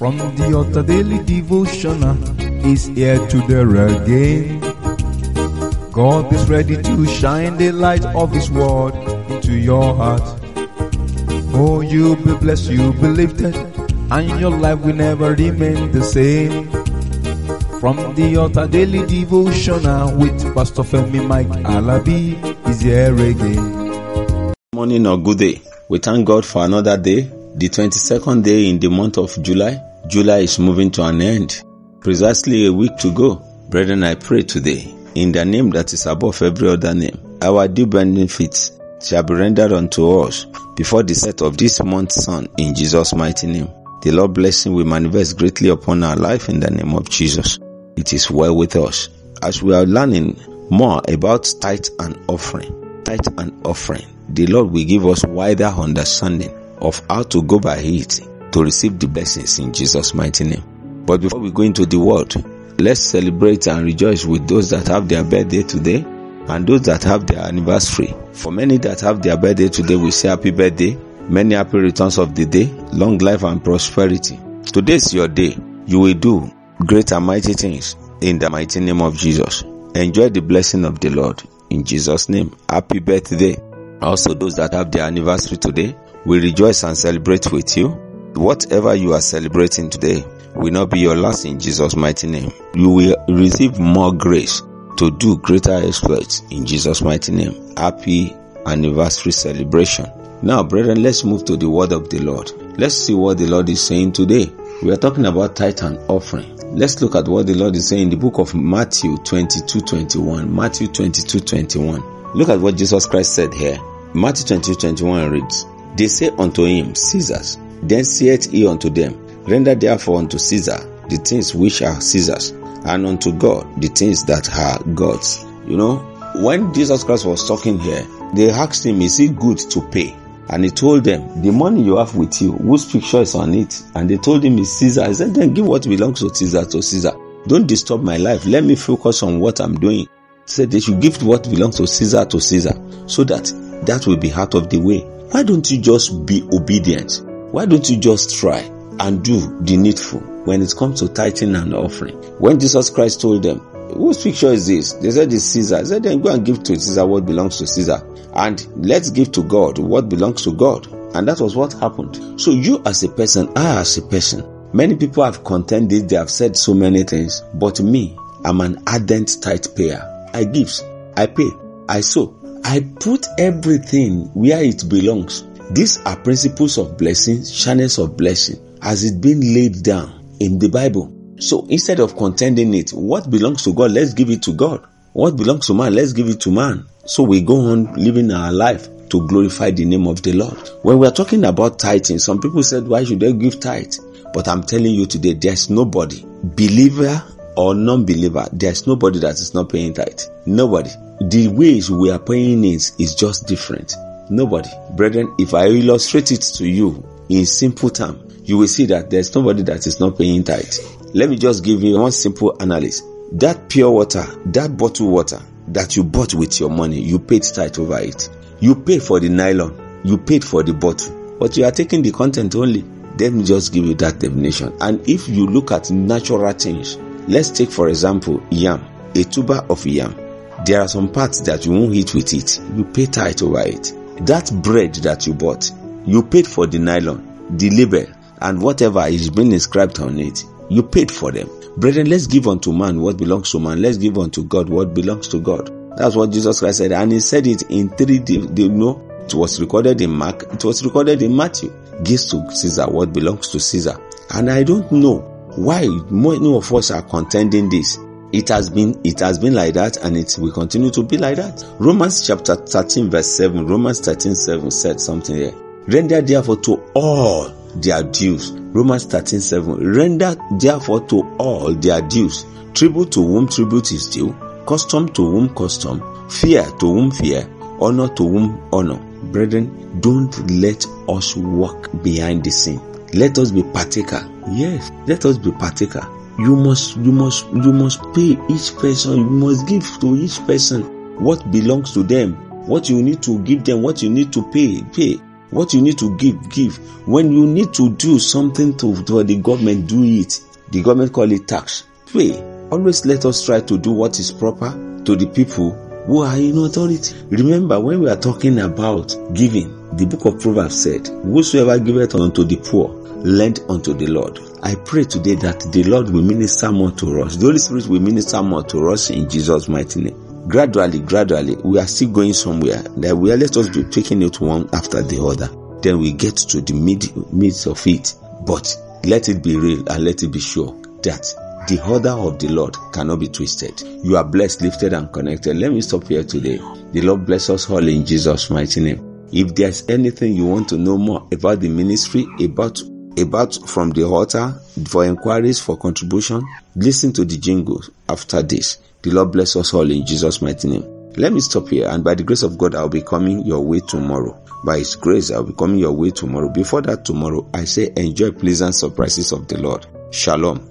From the altar daily devotional uh, is here to there again. God is ready to shine the light of His word into your heart. Oh, you be blessed, you'll be lifted, and your life will never remain the same. From the altar daily devotional uh, with Pastor Femi Mike Alabi is here again. morning or good day. We thank God for another day, the 22nd day in the month of July. July is moving to an end. Precisely a week to go. Brethren, I pray today in the name that is above every other name. Our due benefits shall be rendered unto us before the set of this month's sun in Jesus' mighty name. The Lord blessing will manifest greatly upon our life in the name of Jesus. It is well with us. As we are learning more about tithe and offering, tithe and offering, the Lord will give us wider understanding of how to go by it to receive the blessings in Jesus' mighty name. But before we go into the word, let's celebrate and rejoice with those that have their birthday today and those that have their anniversary. For many that have their birthday today, we say happy birthday, many happy returns of the day, long life and prosperity. Today is your day. You will do great and mighty things in the mighty name of Jesus. Enjoy the blessing of the Lord in Jesus' name. Happy birthday. Also, those that have their anniversary today, we rejoice and celebrate with you. Whatever you are celebrating today will not be your last in Jesus' mighty name. You will receive more grace to do greater exploits in Jesus' mighty name. Happy anniversary celebration. Now, brethren, let's move to the word of the Lord. Let's see what the Lord is saying today. We are talking about tithe and offering. Let's look at what the Lord is saying in the book of Matthew 22 21. Matthew 22 21. Look at what Jesus Christ said here. Matthew 22 21 reads, They say unto him, Caesar's. Then saith he unto them, Render therefore unto Caesar the things which are Caesar's, and unto God the things that are God's. You know, when Jesus Christ was talking here, they asked him, Is it good to pay? And he told them, The money you have with you, whose picture is on it? And they told him it's Caesar. He said, Then give what belongs to Caesar to Caesar. Don't disturb my life. Let me focus on what I'm doing. He said they should give what belongs to Caesar to Caesar so that that will be out of the way. Why don't you just be obedient? Why don't you just try and do the needful when it comes to tithing and offering? When Jesus Christ told them, whose picture is this? They said it's Caesar. He said, then go and give to Caesar what belongs to Caesar. And let's give to God what belongs to God. And that was what happened. So you as a person, I as a person, many people have contended, they have said so many things, but me, I'm an ardent tithe payer. I give, I pay, I sow. I put everything where it belongs. These are principles of blessing, channels of blessing, as it been laid down in the Bible. So instead of contending it, what belongs to God, let's give it to God. What belongs to man, let's give it to man. So we go on living our life to glorify the name of the Lord. When we are talking about tithing, some people said, why should they give tithe? But I'm telling you today, there's nobody, believer or non-believer, there's nobody that is not paying tithe. Nobody. The ways we are paying it is just different. Nobody. Brethren, if I illustrate it to you in simple term, you will see that there's nobody that is not paying tithe. Let me just give you one simple analysis. That pure water, that bottled water that you bought with your money, you paid tithe over it. You paid for the nylon, you paid for the bottle, but you are taking the content only. Let me just give you that definition. And if you look at natural things, let's take for example yam, a tuber of yam. There are some parts that you won't eat with it. You pay tithe over it. That bread that you bought, you paid for the nylon, the label, and whatever is being inscribed on it. You paid for them. Brethren, let's give unto man what belongs to man. Let's give unto God what belongs to God. That's what Jesus Christ said. And he said it in three, you know, it was recorded in Mark, it was recorded in Matthew. Give to Caesar what belongs to Caesar. And I don't know why many of us are contending this. It has been, it has been like that and it will continue to be like that. Romans chapter 13 verse 7, Romans 13 7 said something here. Render therefore to all their dues. Romans 13 7. Render therefore to all their dues. Tribute to whom tribute is due. Custom to whom custom. Fear to whom fear. Honor to whom honor. Brethren, don't let us walk behind the scene. Let us be partaker. Yes, let us be partaker. You must, you must, you must pay each person. You must give to each person what belongs to them. What you need to give them, what you need to pay, pay. What you need to give, give. When you need to do something to, the government, do it. The government call it tax. Pay. Always let us try to do what is proper to the people who are in authority. Remember, when we are talking about giving, the book of Proverbs said, Whosoever giveth unto the poor, lend unto the Lord. I pray today that the Lord will minister more to us. The Holy Spirit will minister more to us in Jesus' mighty name. Gradually, gradually, we are still going somewhere. That we are let us be taking it one after the other. Then we get to the mid midst of it. But let it be real and let it be sure that the order of the Lord cannot be twisted. You are blessed, lifted, and connected. Let me stop here today. The Lord bless us all in Jesus' mighty name. If there's anything you want to know more about the ministry, about about from the altar for inquiries for contribution, listen to the jingle after this. The Lord bless us all in Jesus' mighty name. Let me stop here, and by the grace of God, I'll be coming your way tomorrow. By His grace, I'll be coming your way tomorrow. Before that, tomorrow, I say enjoy pleasant surprises of the Lord. Shalom.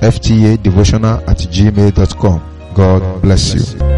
ftadevotional at gmail.com. God bless you.